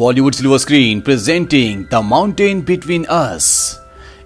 Bollywood silver screen presenting the mountain between us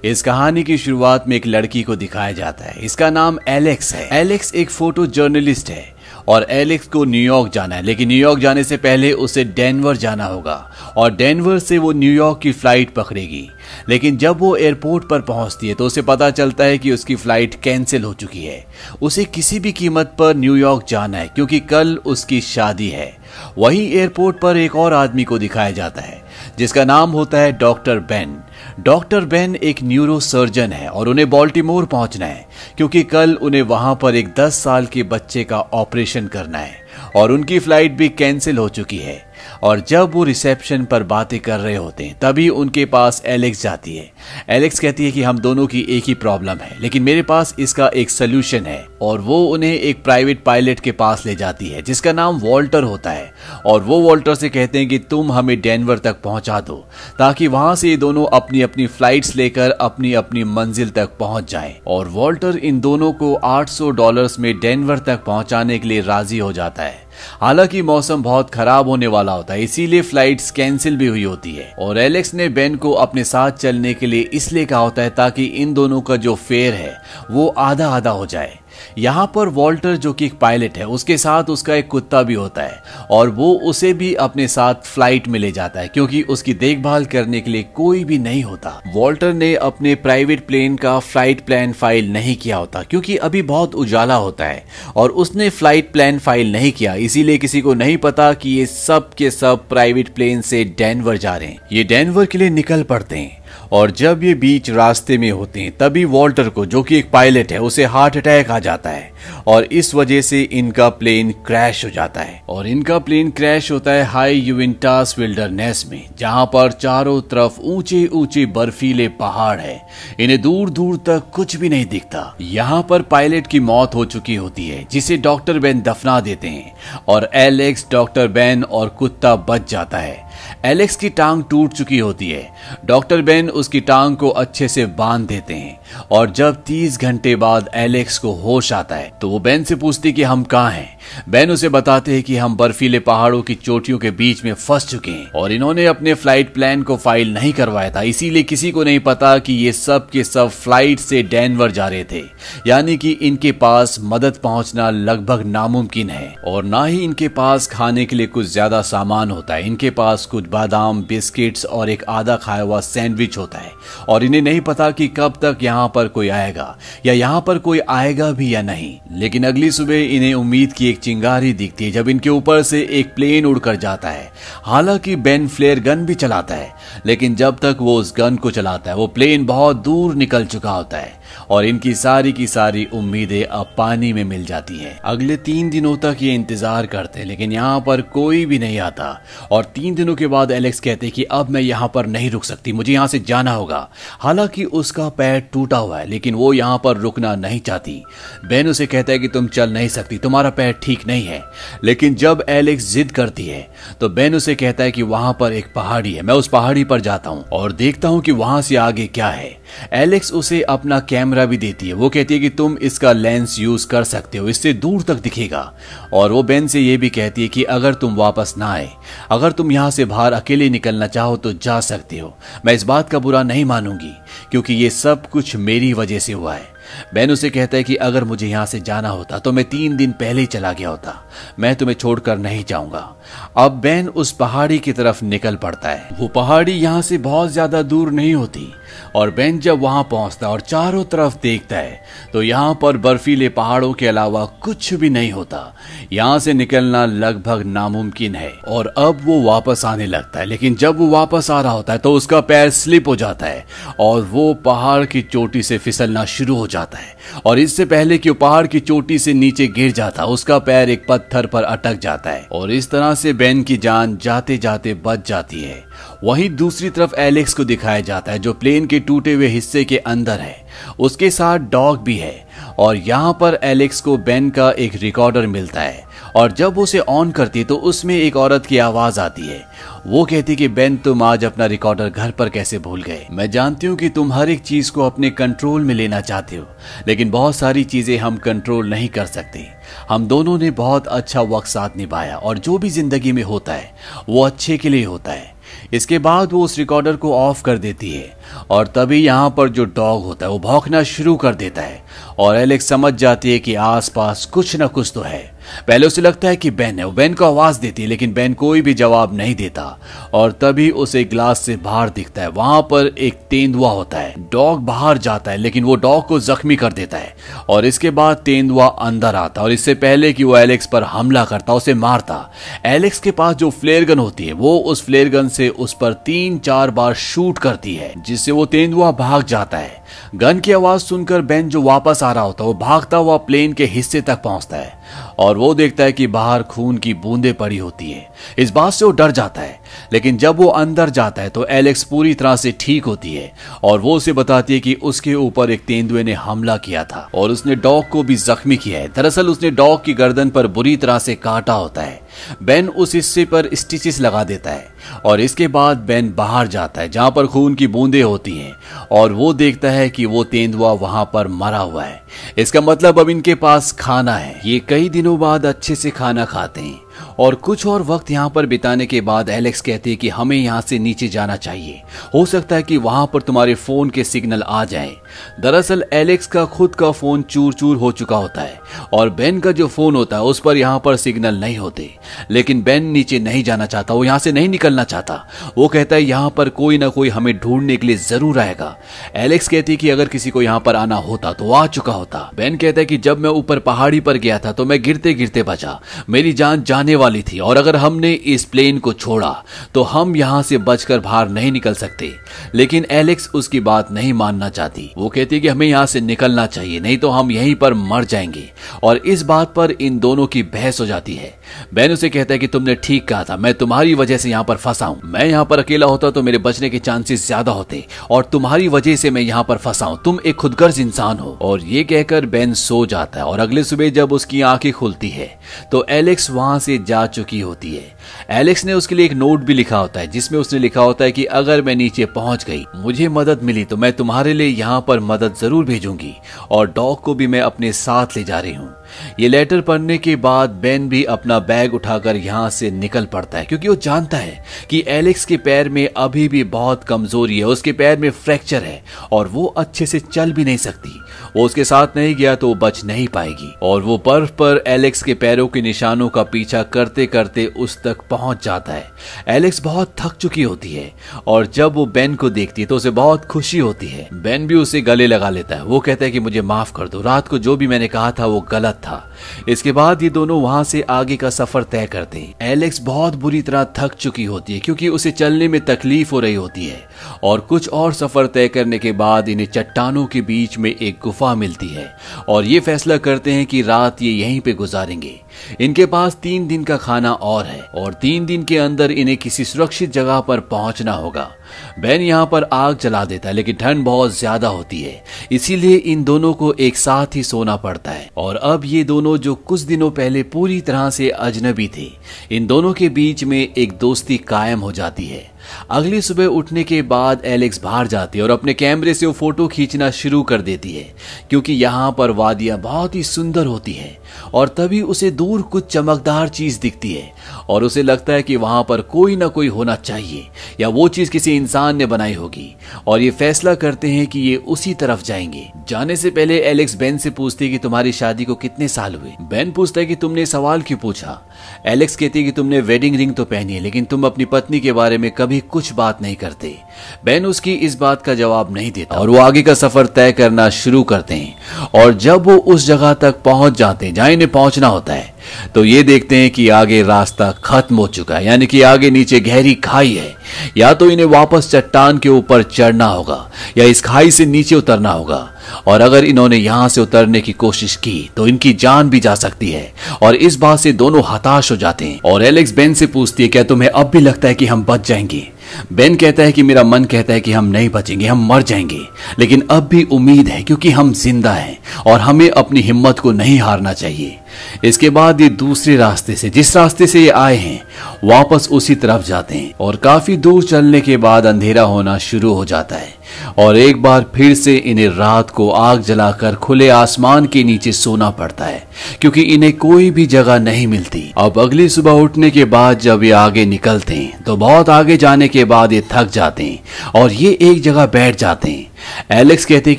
इस कहानी की शुरुआत में एक लड़की को दिखाया जाता है। इसका नाम एलेक्स है। एलेक्स एक फ़ोटो जर्नलिस्ट है। और एलेक्स को न्यूयॉर्क जाना है। लेकिन न्यूयॉर्क जाने से पहले उसे डेनवर जाना होगा और डेनवर से वो न्यूयॉर्क की फ़्लाइट पकड़ेगी। लेकिन जब वो एयरपोर्ट पर पहुँचती है तो उसे पता चलता है कि उसकी फ़्लाइट कैंसिल हो चुकी है। उसे किसी भी कीमत पर न्यूयॉर्क जाना है, क्योंकि कल उसकी शादी है। वहीं एयरपोर्ट पर एक और आदमी को दिखाया जाता है, जिसका नाम होता है डॉक्टर बेन। डॉक्टर बेन एक न्यूरो सर्जन है और उन्हें बॉल्टीमोर पहुँचना है, क्योंकि कल उन्हें वहाँ पर एक 10 साल के बच्चे का ऑपरेशन करना है और उनकी फ़्लाइट भी कैंसिल हो चुकी है। और जब वो रिसेप्शन पर बातें कर रहे होते हैं, तभी उनके पास एलेक्स जाती है। एलेक्स कहती है कि हम दोनों की एक ही प्रॉब्लम है, लेकिन मेरे पास इसका एक सोल्यूशन है, और वो उन्हें एक प्राइवेट पायलट के पास ले जाती है, जिसका नाम वॉल्टर होता है। और वो वॉल्टर से कहते हैं कि तुम हमें डेनवर तक पहुँचा दो, ताकि वहाँ से ये दोनों अपनी अपनी फ्लाइट्स लेकर अपनी अपनी मंजिल तक पहुँच जाएँ। और वॉल्टर इन दोनों को 800 डॉलर्स में डेनवर तक पहुँचाने के लिए राज़ी हो जाता है। हालाँकि मौसम बहुत खराब होने वाला होता है, इसीलिए फ़्लाइट कैंसिल भी हुई होती है। और एलेक्स ने बेन को अपने साथ चलने के लिए इसलिए कहा होता है ताकि इन दोनों का जो फेयर है, वो आधा आधा हो जाए। यहाँ पर वॉल्टर जो कि एक पायलट है, उसके साथ उसका एक कुत्ता भी होता है और वो उसे भी अपने साथ फ़्लाइट में ले जाता है क्योंकि उसकी देखभाल करने के लिए कोई भी नहीं होता। वॉल्टर ने अपने प्राइवेट प्लेन का फ़्लाइट प्लान फ़ाइल नहीं किया होता क्योंकि अभी बहुत उजाला होता है और उसने फ़्लाइट प्लान फ़ाइल नहीं किया। इसीलिए किसी को नहीं पता कि ये सब के सब प्राइवेट प्लेन से डेनवर जा रहे हैं। ये डेनवर के लिए निकल पड़ते हैं। और जब ये बीच रास्ते में होते हैं, तभी वॉल्टर को, जो कि एक पायलट है, उसे हार्ट अटैक आ जाता है। और इस वजह से इनका प्लेन क्रैश हो जाता है। और इनका प्लेन क्रैश होता है हाई यूविंटास विल्डरनेस में, जहाँ पर चारों तरफ़ ऊँचे ऊँचे बर्फीले पहाड़ है। इन्हें दूर दूर तक कुछ भी नहीं दिखता। यहाँ पर पायलट की मौत हो चुकी होती है, जिसे डॉक्टर बेन दफना देते हैं। और एलेक्स, डॉक्टर बेन और कुत्ता बच जाता है। एलेक्स की टांग टूट चुकी होती है। डॉक्टर बेन उसकी टांग को अच्छे से बाँध देते हैं और जब 30 घंटे बाद एलेक्स को होश आता है तो वो बेन से पूछती कि हम कहाँ हैं? बेन उसे बताते हैं कि हम बर्फीले पहाड़ों की चोटियों के बीच में फंस चुके हैं और इन्होंने अपने फ़्लाइट प्लान को फ़ाइल नहीं करवाया था। इसीलिए किसी को नहीं पता कि ये सब के सब फ़्लाइट से डेनवर जा रहे थे। यानी कि इनके पास मदद पहुँचना लगभग नामुमकिन है और ना ही इनके पास खाने के लिए कुछ ज़्यादा सामान होता है। इनके पास कुछ बादाम, बिस्किट्स और एक आधा खाया हुआ सैंडविच होता है। और इन्हें नहीं पता कि कब तक यहाँ पर कोई आएगा, या यहाँ पर कोई आएगा भी या नहीं। लेकिन अगली सुबह इन्हें उम्मीद की एक चिंगारी दिखती है, जब इनके ऊपर से एक प्लेन उड़कर जाता है। हालाँकि बेन फ्लेयर गन भी चलाता है, लेकिन जब तक वो उस गन को चलाता है, वो प्लेन बहुत दूर निकल चुका होता है। और इनकी सारी की सारी उम्मीदें अब पानी में मिल जाती हैं। अगले तीन दिनों तक ये इंतज़ार करते हैं, लेकिन यहाँ पर कोई भी नहीं आता। और तीन दिनों के बाद एलेक्स कहते कि अब मैं यहाँ पर नहीं रुक सकती, मुझे यहाँ से जाना होगा। हालाँकि उसका पैर टूटा हुआ है, लेकिन वो यहाँ पर रुकना नहीं चाहती। बेन उसे कहता है कि तुम चल नहीं सकती, तुम्हारा पैर ठीक नहीं है। लेकिन जब एलेक्स जिद करती है तो बेन उसे कहता है कि वहाँ पर एक पहाड़ी है, मैं उस पहाड़ी पर जाता हूँ और देखता हूँ कि वहाँ से आगे क्या है। एलेक्स उसे अपना कैमरा भी देती है। वो कहती है कि तुम इसका लेंस यूज़ कर सकते हो, इससे दूर तक दिखेगा। और वो बेन से ये भी कहती है कि अगर तुम वापस ना आए, अगर तुम यहाँ से बाहर अकेले निकलना चाहो तो जा सकते हो। मैं इस बात का बुरा नहीं मानूँगी, क्योंकि ये सब कुछ मेरी वजह से हुआ है। बेन उसे कहता है कि अगर मुझे यहाँ से जाना होता तो मैं तीन दिन पहले ही चला गया होता। मैं तुम्हें छोड़कर नहीं जाऊँगा। अब बेन उस पहाड़ी की तरफ़ निकल पड़ता है। वो पहाड़ी यहाँ से बहुत ज़्यादा दूर नहीं होती और बेन जब वहाँ पहुँचता और चारों तरफ़ देखता है तो यहाँ पर बर्फीले पहाड़ों के अलावा कुछ भी नहीं होता। यहाँ से निकलना लगभग नामुमकिन है और अब वो वापस आने लगता है। लेकिन जब वो वापस आ रहा होता है तो उसका पैर स्लिप हो जाता है और वो पहाड़ की चोटी से फिसलना शुरू हो। जाता है और इससे पहले कि पहाड़ की चोटी से नीचे गिर जाता, उसका पैर एक पत्थर पर अटक जाता है। और इस तरह से बेन की जान जाते जाते बच जाती है। वहीं दूसरी तरफ़ एलेक्स को दिखाया जाता है, जो प्लेन के टूटे हुए हिस्से के अंदर है। उसके साथ डॉग भी है। और यहाँ पर एलेक्स को बेन का एक रिकॉर्डर मिलता है। और जब उसे ऑन करती तो उसमें एक औरत की आवाज़ आती है। वो कहती कि, बेन, तुम आज अपना रिकॉर्डर घर पर कैसे भूल गए? मैं जानती हूँ कि तुम हर एक चीज़ को अपने कंट्रोल में लेना चाहते हो, लेकिन बहुत सारी चीज़ें हम कंट्रोल नहीं कर सकते। हम दोनों ने बहुत अच्छा वक्त साथ निभाया और जो भी ज़िंदगी में होता है, वो अच्छे के लिए होता है। इसके बाद वो उस रिकॉर्डर को ऑफ़ कर देती है और तभी यहाँ पर जो डॉग होता है, वो भौंकना शुरू कर देता है और एलेक्स समझ जाती है कि आसपास कुछ ना कुछ तो है। पहले उसे लगता है कि बेन है। बेन को आवाज़ देती है, लेकिन बेन कोई भी जवाब नहीं देता। और तभी उसे ग्लास से बाहर दिखता है। वहाँ पर एक तेंदुआ होता है। डॉग बाहर जाता है, लेकिन वो डॉग को जख्मी कर देता है। और इसके बाद तेंदुआ अंदर आता और इससे पहले कि वो एलेक्स पर हमला करता, उसे मारता। एलेक्स के पास जो फ्लेयर गन होती है, वो उस फ्लेयर गन से उस पर तीन चार बार शूट करती है, जिससे वो तेंदुआ भाग जाता है। गन की आवाज़ सुनकर बेन जो वापस आ रहा होता है, वो भागता हुआ प्लेन के हिस्से तक पहुँचता है। और वो देखता है कि बाहर खून की बूंदे पड़ी होती है। इस बात से वो डर जाता है। लेकिन जब वो अंदर जाता है तो एलेक्स पूरी तरह से ठीक होती है और वो उसे बताती है कि उसके ऊपर एक तेंदुए ने हमला किया था और उसने डॉग को भी जख्मी किया है। दरअसल उसने डॉग की गर्दन पर बुरी तरह से काटा होता है। बेन उस हिस्से पर स्टिचेस लगा देता है। और इसके बाद बेन बाहर जाता है, जहाँ पर खून की बूंदे होती हैं, और वो देखता है कि वो तेंदुआ वहाँ पर मरा हुआ है। इसका मतलब अब इनके पास खाना है। ये कई दिनों बाद अच्छे से खाना खाते हैं। और कुछ और वक्त यहाँ पर बिताने के बाद एलेक्स कहते हैं कि हमें यहाँ से नीचे जाना चाहिए। हो सकता है कि वहाँ पर तुम्हारे फ़ोन के सिग्नल आ जाए। दरअसल, एलेक्स का खुद का फ़ोन चूर चूर हो चुका होता है और बेन का जो फ़ोन होता है, उस पर यहाँ पर सिग्नल नहीं होते। लेकिन बेन नीचे नहीं जाना चाहता, वो यहाँ से नहीं निकलना चाहता। वो कहता है, यहाँ पर कोई ना कोई हमें ढूँढने के लिए ज़रूर आएगा। एलेक्स कहती है कि अगर किसी को यहाँ पर आना होता तो आ चुका होता। बेन कहता है कि जब मैं ऊपर पहाड़ी पर गया था तो मैं गिरते गिरते बचा। मेरी जान जाने वाली थी और अगर हमने इस प्लेन को छोड़ा तो हम यहाँ से बचकर बाहर नहीं निकल सकते। लेकिन एलेक्स उसकी बात नहीं मानना चाहती। वो कहती कि हमें यहाँ से निकलना चाहिए, नहीं तो हम यहीं पर मर जाएँगे। और इस बात पर इन दोनों की बहस हो जाती है। बैन उसे कहता है कि तुमने ठीक कहा था, मैं तुम्हारी वजह से यहाँ पर फंसा हूँ। मैं यहाँ पर अकेला होता तो मेरे बचने के चांसेस ज़्यादा होते, और तुम्हारी वजह से मैं यहाँ पर फंसा हूँ। तुम एक खुदगर्ज इंसान हो। और ये कहकर बेन सो जाता है, और अगले सुबह जब उसकी आँखें खुलती है तो एलेक्स वहाँ से जा चुकी होती है। एलेक्स ने उसके लिए एक नोट भी लिखा होता है, जिसमें उसने लिखा होता है कि अगर मैं नीचे पहुँच गई, मुझे मदद मिली तो मैं तुम्हारे लिए यहाँ पर मदद ज़रूर भेजूँगी, और डॉग को भी मैं अपने साथ ले जा रही हूँ। ये लेटर पढ़ने के बाद बेन भी अपना बैग उठाकर यहाँ से निकल पड़ता है, क्योंकि वो जानता है कि एलेक्स के पैर में अभी भी बहुत कमज़ोरी है, उसके पैर में फ्रैक्चर है, और वो अच्छे से चल भी नहीं सकती। वो उसके साथ नहीं गया तो बच नहीं पाएगी, और वो बर्फ़ पर एलेक्स के पैरों के निशानों का पीछा करते करते उस तक पहुँच जाता है। एलेक्स बहुत थक चुकी होती है और जब वो बेन को देखती है तो उसे बहुत खुशी होती है। बेन भी उसे गले लगा लेता है। वो कहता है कि मुझे माफ़ कर दो। रात को जो भी मैंने कहा था वो गलत था। इसके बाद ये दोनों वहाँ से आगे का सफ़र तय करते हैं। एलेक्स बहुत बुरी तरह थक चुकी होती है क्योंकि उसे चलने में तकलीफ़ हो रही होती है। और कुछ और सफ़र तय करने के बाद इन्हें चट्टानों के बीच में एक गुफा मिलती है। और ये फैसला करते हैं कि रात ये यहीं पे गुजारेंगे। इनके पास तीन दिन का खाना और है, और तीन दिन के अंदर इन्हें किसी सुरक्षित जगह पर पहुँचना होगा। बैन यहाँ पर आग जला देता है, लेकिन ठंड बहुत ज़्यादा होती है। इसीलिए इन दोनों को एक साथ ही सोना पड़ता है। और अब ये दोनों जो कुछ दिनों पहले पूरी तरह से अजनबी थे, इन दोनों के बीच में एक दोस्ती कायम हो जाती है। अगली सुबह उठने के बाद एलेक्स बाहर जाती है और अपने कैमरे से वो फ़ोटो खींचना शुरू कर देती है, क्योंकि यहाँ पर वादियाँ बहुत ही सुंदर होती है। और तभी उसे दूर कुछ चमकदार चीज़ दिखती है, और उसे लगता है कि वहाँ पर कोई ना कोई होना चाहिए, या वो चीज़ किसी इंसान ने बनाई होगी। और ये फैसला करते हैं कि ये उसी तरफ़ जाएँगे। जाने से पहले एलेक्स बेन से पूछती है कि तुम्हारी शादी को कितने साल हुए? बेन पूछता है कि तुमने सवाल क्यों पूछा? एलेक्स कहती है कि तुमने वेडिंग रिंग तो पहनी है, लेकिन तुम अपनी पत्नी के बारे में कभी कुछ बात नहीं करते। बेन उसकी इस बात का जवाब नहीं देता। और वो आगे का सफ़र तय करना शुरू करते हैं। और जब वो उस जगह तक पहुँच जाते हैं जहाँ इन्हें पहुँचना होता है। तो ये देखते हैं कि आगे रास्ता खत्म हो चुका है, यानी कि आगे नीचे गहरी खाई है। या तो इन्हें वापस चट्टान के ऊपर चढ़ना होगा, या इस खाई से नीचे उतरना होगा। और अगर इन्होंने यहाँ से उतरने की कोशिश की तो इनकी जान भी जा सकती है, और इस बात से दोनों हताश हो जाते हैं। और एलेक्स बेन से पूछती है, क्या तुम्हें अब भी लगता है कि हम बच जाएँगे? बेन कहता है कि, मेरा मन कहता है कि हम नहीं बचेंगे, हम मर जाएँगे। लेकिन अब भी उम्मीद है, क्योंकि हम ज़िंदा हैं। और हमें अपनी हिम्मत को नहीं हारना चाहिए। इसके बाद ये दूसरे रास्ते से, जिस रास्ते से ये आए हैं, वापस उसी तरफ़ जाते हैं और काफ़ी दूर चलने के बाद अंधेरा होना शुरू हो जाता है। और एक बार फिर से इन्हें रात को आग जलाकर खुले आसमान के नीचे सोना पड़ता है, क्योंकि इन्हें कोई भी जगह नहीं मिलती। अब अगली सुबह उठने के बाद जब ये आगे निकलते हैं तो बहुत आगे जाने के बाद ये थक जाते हैं और ये एक जगह बैठ जाते हैं। एलेक्स कहते हैं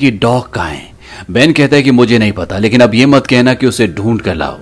कि, डॉग कहाँ है? बेन कहता है कि मुझे नहीं पता, लेकिन अब यह मत कहना कि उसे ढूंढ कर लाओ।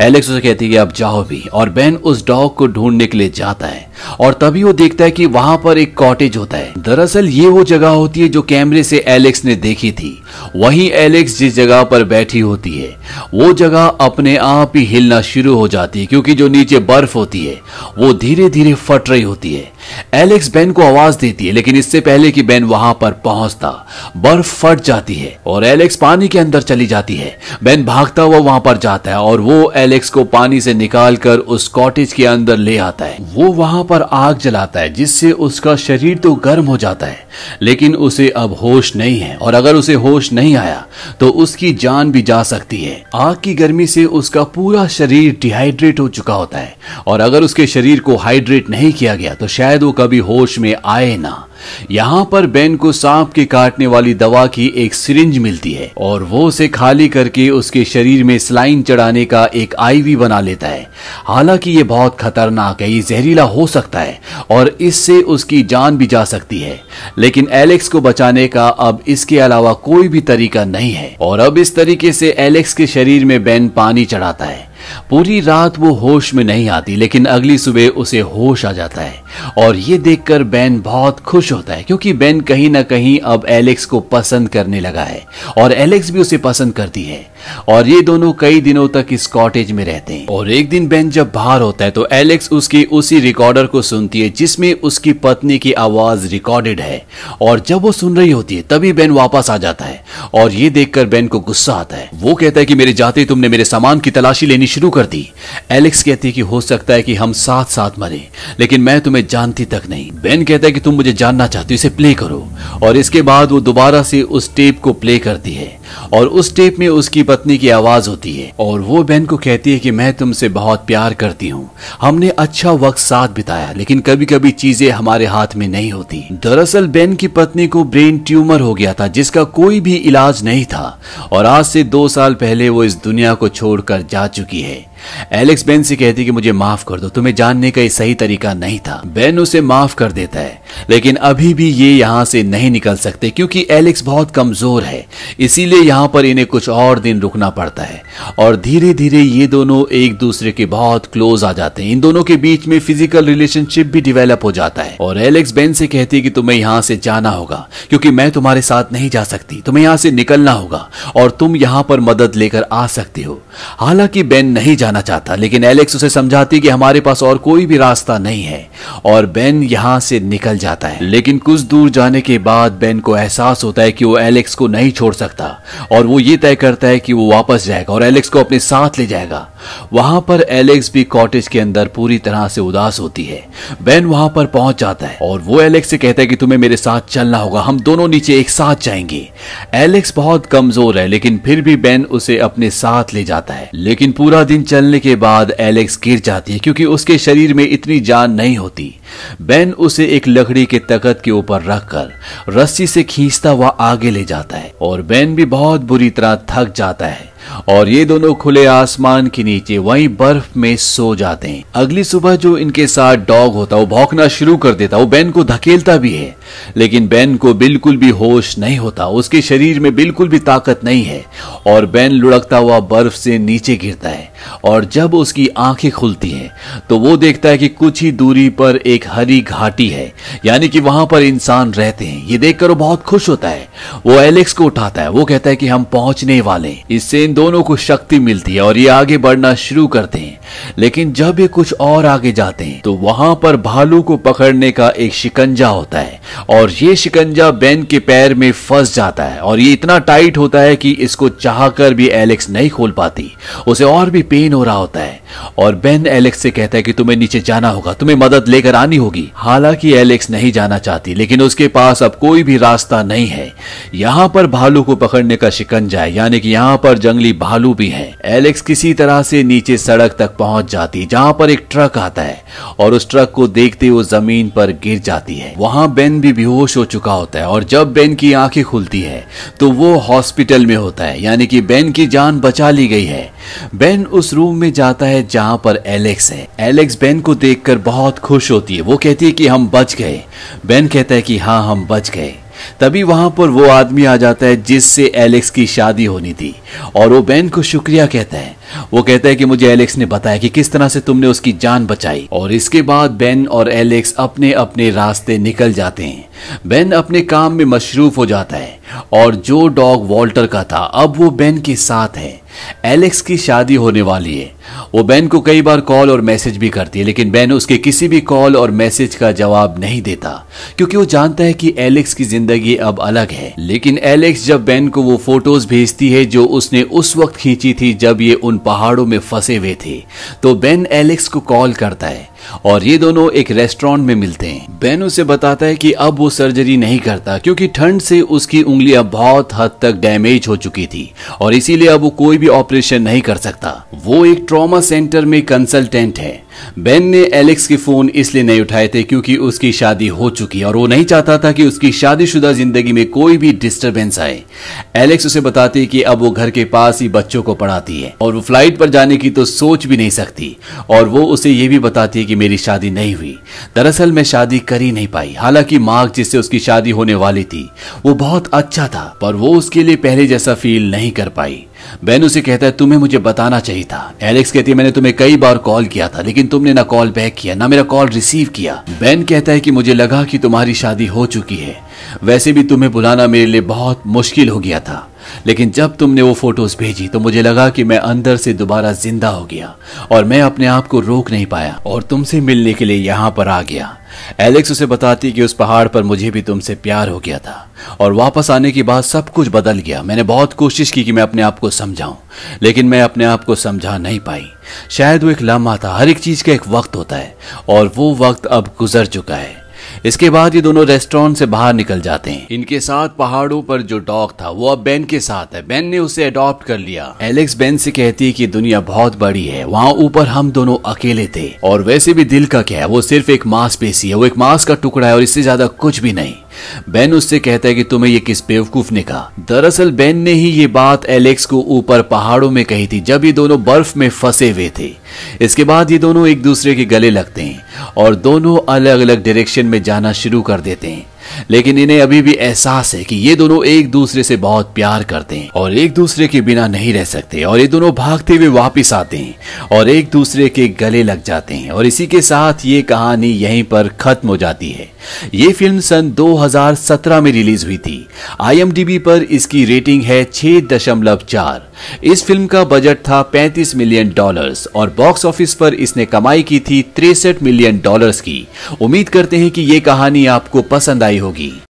एलेक्स उसे कहती है कि अब जाओ भी, और बेन उस डॉग को ढूँढने के लिए जाता है, और तभी वो देखता है कि वहाँ पर एक कॉटेज होता है। दरअसल ये वो जगह होती है जो कैमरे से एलेक्स ने देखी थी। वहीं एलेक्स जिस जगह पर बैठी होती है, वो जगह अपने आप ही हिलना शुरू हो जाती है, क्योंकि जो नीचे बर्फ़ होती है, वो धीरे धीरे फट रही होती है। एलेक्स बेन को आवाज़ देती है, लेकिन इससे पहले कि बेन वहाँ पर पहुँचता, बर्फ़ फट जाती है, और एलेक्स पानी के अंदर चली जाती है। बेन भागता हुआ वहाँ पर जाता है, और वो एलेक्स को पानी से निकालकर उस कॉटेज के अंदर ले आता है। वो वहाँ पर आग जलाता है, जिससे उसका शरीर तो गर्म हो जाता है, लेकिन उसे अब होश नहीं है। और अगर उसे होश नहीं आया तो उसकी जान भी जा सकती है। आग की गर्मी से उसका पूरा शरीर डिहाइड्रेट हो चुका होता है। और अगर उसके शरीर को हाइड्रेट नहीं किया गया तो शायद वो कभी होश में आए ना। यहाँ पर बेन को सांप के काटने वाली दवा की एक सिरिंज मिलती है और वो उसे खाली करके उसके शरीर में स्लाइन चढ़ाने का एक आईवी बना लेता है। हालाँकि ये बहुत खतरनाक है, ये जहरीला हो सकता है और इससे उसकी जान भी जा सकती है। लेकिन एलेक्स को बचाने का अब इसके अलावा कोई भी तरीका नहीं है। और अब इस तरीके से एलेक्स के शरीर में बेन पानी चढ़ाता है। पूरी रात वो होश में नहीं आती, लेकिन अगली सुबह उसे होश आ जाता है। और ये देखकर बेन बहुत खुश होता है, क्योंकि बेन कहीं ना कहीं अब एलेक्स को पसंद करने लगा है। और एलेक्स भी उसे पसंद करती है। और ये दोनों कई दिनों तक इस कॉटेज में रहते हैं। और एक दिन बेन जब बाहर होता है तो एलेक्स उसकी उसी रिकॉर्डर को सुनती है, जिसमें उसकी पत्नी की आवाज़ रिकॉर्डेड है। और जब वो सुन रही होती है, तभी बेन वापस आ जाता है। और ये देखकर बेन को गुस्सा आता है। वो कहता है कि मेरे जाते तुमने मेरे सामान की तलाशी लेनी शुरू कर दी। एलेक्स कहती है कि हो सकता है कि हम साथ साथ मरे, लेकिन मैं तुम्हें जानती तक नहीं। बेन कहता है कि तुम मुझे जानना चाहती हो, इसे प्ले करो। और इसके बाद वो दोबारा से उस टेप को प्ले करती है। और उस टेप में उसकी पत्नी की आवाज़ होती है। और वो बेन को कहती है कि मैं तुमसे बहुत प्यार करती हूँ। हमने अच्छा वक्त साथ बिताया, लेकिन कभी कभी चीज़ें हमारे हाथ में नहीं होती। दरअसल बेन की पत्नी को ब्रेन ट्यूमर हो गया था, जिसका कोई भी इलाज नहीं था। और आज से दो साल पहले वो इस दुनिया को छोड़कर जा चुकी है। एलेक्स बेन से कहती कि मुझे माफ़ कर दो, तुम्हें जानने का ये सही तरीका नहीं था। बेन उसे माफ़ कर देता है, लेकिन अभी भी ये यहाँ से नहीं निकल सकते, क्योंकि एलेक्स बहुत कमज़ोर है, इसीलिए यहाँ पर इन्हें कुछ और दिन रुकना पड़ता है। और धीरे धीरे ये दोनों एक दूसरे के बहुत क्लोज आ जाते हैं। इन दोनों के बीच में फ़िज़िकल रिलेशनशिप भी डिवेलप हो जाता है। और एलेक्स बेन से कहती है कि तुम्हें यहाँ से जाना होगा, क्योंकि मैं तुम्हारे साथ नहीं जा सकती, तुम्हें यहाँ से निकलना होगा, और तुम यहाँ पर मदद लेकर आ सकते हो। हालाँकि बेन नहीं जाना चाहता। लेकिन एलेक्स उसे समझाती कि हमारे पास और कोई भी रास्ता नहीं है और बेन यहाँ से निकल जाता है। लेकिन कुछ दूर जाने के बाद बेन को एहसास होता है कि वो एलेक्स को नहीं छोड़ सकता और वो ये तय करता है कि वो वापस जाएगा और एलेक्स को अपने साथ ले जाएगा। वहाँ पर एलेक्स भी कॉटेज के अंदर पूरी तरह से उदास होती है। बेन वहाँ पर पहुँच जाता है और वो एलेक्स से कहता है कि तुम्हें मेरे साथ चलना होगा, हम दोनों नीचे एक साथ जाएँगे। एलेक्स बहुत कमज़ोर है, लेकिन फिर भी बेन उसे अपने साथ ले जाता है। लेकिन पूरा दिन चलने के बाद एलेक्स गिर जाती है, क्योंकि उसके शरीर में इतनी जान नहीं होती। बेन उसे एक लकड़ी के तकत के ऊपर रखकर रस्सी से खींचता हुआ आगे ले जाता है और बेन भी बहुत बुरी तरह थक जाता है। और ये दोनों खुले आसमान के नीचे वहीं बर्फ़ में सो जाते हैं। अगली सुबह जो इनके साथ डॉग होता, वो भौंकना शुरू कर देता। वो बेन को धकेलता भी है, लेकिन बेन को बिल्कुल भी होश नहीं होता। उसके शरीर में बिल्कुल भी ताकत नहीं है और बेन लुढ़कता हुआ बर्फ़ से नीचे गिरता है और जब उसकी आँखें खुलती हैं तो वो देखता है कि कुछ ही दूरी पर एक हरी घाटी है, यानी कि वहाँ पर इंसान रहते हैं। ये देखकर वो बहुत खुश होता है। वो एलेक्स को उठाता है। वो कहता है कि हम पहुँचने वाले इससे इन दोनों को शक्ति मिलती है और ये आगे बढ़ना शुरू करते हैं। लेकिन जब ये कुछ और आगे जाते हैं तो वहाँ पर भालू को पकड़ने का एक शिकंजा होता है और ये शिकंजा बेन के पैर में फंस जाता है और ये इतना टाइट होता है कि इसको चाहकर भी एलेक्स नहीं खोल पाती। उसे और भी पेन हो रहा होता है और बेन एलेक्स से कहता है कि तुम्हें नीचे जाना होगा, तुम्हें मदद लेकर आनी होगी। हालाँकि एलेक्स नहीं जाना चाहती, लेकिन उसके पास अब कोई भी रास्ता नहीं है। यहाँ पर भालू को पकड़ने का शिकंजा है, यानी कि यहाँ पर जंगली भालू भी है। एलेक्स किसी तरह से नीचे सड़क तक पहुँच जाती, जहाँ पर एक ट्रक आता है, और उस ट्रक को देखते वो ज़मीन पर गिर जाती है। वहाँ बेन भी बेहोश हो चुका होता है, और जब बेन की आँखें खुलती है तो वो हॉस्पिटल में होता है, यानी कि बेन की जान बचा ली गई है। बेन उस रूम में जाता है जहाँ पर एलेक्स है। एलेक्स बेन को देखकर बहुत खुश होती है। वो कहती है कि हम बच गए। बेन कहता है कि हाँ हम बच गए। तभी वहाँ पर वो आदमी आ जाता है जिससे एलेक्स की शादी होनी थी। और वो बेन को शुक्रिया कहता है। वो कहता है कि मुझे एलेक्स ने बताया कि किस तरह से तुमने उसकी जान बचाई। और इसके बाद बेन और एलेक्स अपने अपने रास्ते निकल जाते हैं। बेन अपने काम में मशरूफ हो जाता है। और जो डॉग वॉल्टर का था, अब वो बेन के साथ है। एलेक्स की शादी होने वाली है। वो बेन को कई बार कॉल और मैसेज भी करती है, लेकिन बेन उसके किसी भी कॉल और मैसेज का जवाब नहीं देता, क्योंकि वो जानता है कि एलेक्स की ज़िंदगी अब अलग है। लेकिन एलेक्स जब बेन को वो फ़ोटोज़ भेजती है, जो उसने उस वक्त खींची थी जब ये उन पहाड़ों में फंसे हुए थे तो बेन एलेक्स को कॉल करता है और ये दोनों एक रेस्टोरेंट में मिलते हैं। बेन उसे बताता है कि अब वो सर्जरी नहीं करता, क्योंकि ठंड से उसकी उंगलियाँ बहुत हद तक डैमेज हो चुकी थी, और इसीलिए अब वो कोई भी ऑपरेशन नहीं कर सकता। वो एक ट्रॉमा सेंटर में कंसल्टेंट है। बेन ने एलेक्स के फ़ोन इसलिए नहीं उठाए थे क्योंकि उसकी शादी हो चुकी और वो नहीं चाहता था कि उसकी शादीशुदा ज़िंदगी में कोई भी डिस्टरबेंस आए। एलेक्स उसे बताती कि अब वो घर के पास ही बच्चों को पढ़ाती है और वो फ़्लाइट पर जाने की तो सोच भी नहीं सकती और वो उसे ये भी बताती है कि मेरी शादी नहीं हुई। दरअसल मैं शादी कर ही नहीं पाई। हालाँकि मार्क जिससे उसकी शादी होने वाली थी, वो बहुत अच्छा था, पर वो उसके लिए पहले जैसा फील नहीं कर पाई। बेन उसे कहता है, तुम्हें मुझे बताना चाहिए था। एलेक्स कहती है, मैंने तुम्हें कई बार कॉल किया था, लेकिन तुमने ना कॉल बैक किया, ना मेरा कॉल रिसीव किया। बेन कहता है कि मुझे लगा कि तुम्हारी शादी हो चुकी है। वैसे भी तुम्हें बुलाना मेरे लिए बहुत मुश्किल हो गया था। लेकिन जब तुमने वो फ़ोटोज़ भेजी तो मुझे लगा कि मैं अंदर से दोबारा ज़िंदा हो गया और मैं अपने आप को रोक नहीं पाया और तुमसे मिलने के लिए यहाँ पर आ गया। एलेक्स उसे बताती कि उस पहाड़ पर मुझे भी तुमसे प्यार हो गया था और वापस आने के बाद सब कुछ बदल गया। मैंने बहुत कोशिश की कि मैं अपने आप को समझाऊं, लेकिन मैं अपने आप को समझा नहीं पाई। शायद वो एक लम्हा था, हर एक चीज़ का एक वक्त होता है और वो वक्त अब गुजर चुका है। इसके बाद ये दोनों रेस्टोरेंट से बाहर निकल जाते हैं। इनके साथ पहाड़ों पर जो डॉग था वो अब बेन के साथ है। बेन ने उसे अडॉप्ट कर लिया। एलेक्स बेन से कहती है की दुनिया बहुत बड़ी है। वहाँ ऊपर हम दोनों अकेले थे। और वैसे भी दिल का क्या है वो सिर्फ़ एक मांसपेशी है। वो एक मांस का टुकड़ा है और इससे ज़्यादा कुछ भी नहीं। बेन उससे कहता है कि तुम्हें ये किस बेवकूफ़ ने कहा? दरअसल बेन ने ही ये बात एलेक्स को ऊपर पहाड़ों में कही थी, जब ये दोनों बर्फ़ में फंसे हुए थे। इसके बाद ये दोनों एक दूसरे के गले लगते हैं और दोनों अलग अलग डायरेक्शन में जाना शुरू कर देते हैं। लेकिन इन्हें अभी भी एहसास है कि ये दोनों एक दूसरे से बहुत प्यार करते हैं और एक दूसरे के बिना नहीं रह सकते और ये दोनों भागते हुए वापिस आते हैं और एक दूसरे के गले लग जाते हैं और इसी के साथ ये कहानी यहीं पर खत्म हो जाती है। ये फ़िल्म सन 2017 में रिलीज़ हुई थी। आईएमडीबी पर इसकी रेटिंग है छह दशमलव चार। इस फ़िल्म का बजट था 35 मिलियन डॉलर्स और बॉक्स ऑफ़िस पर इसने कमाई की थी तिरसठ मिलियन डॉलर्स की। उम्मीद करते हैं कि ये कहानी आपको पसंद आई होगी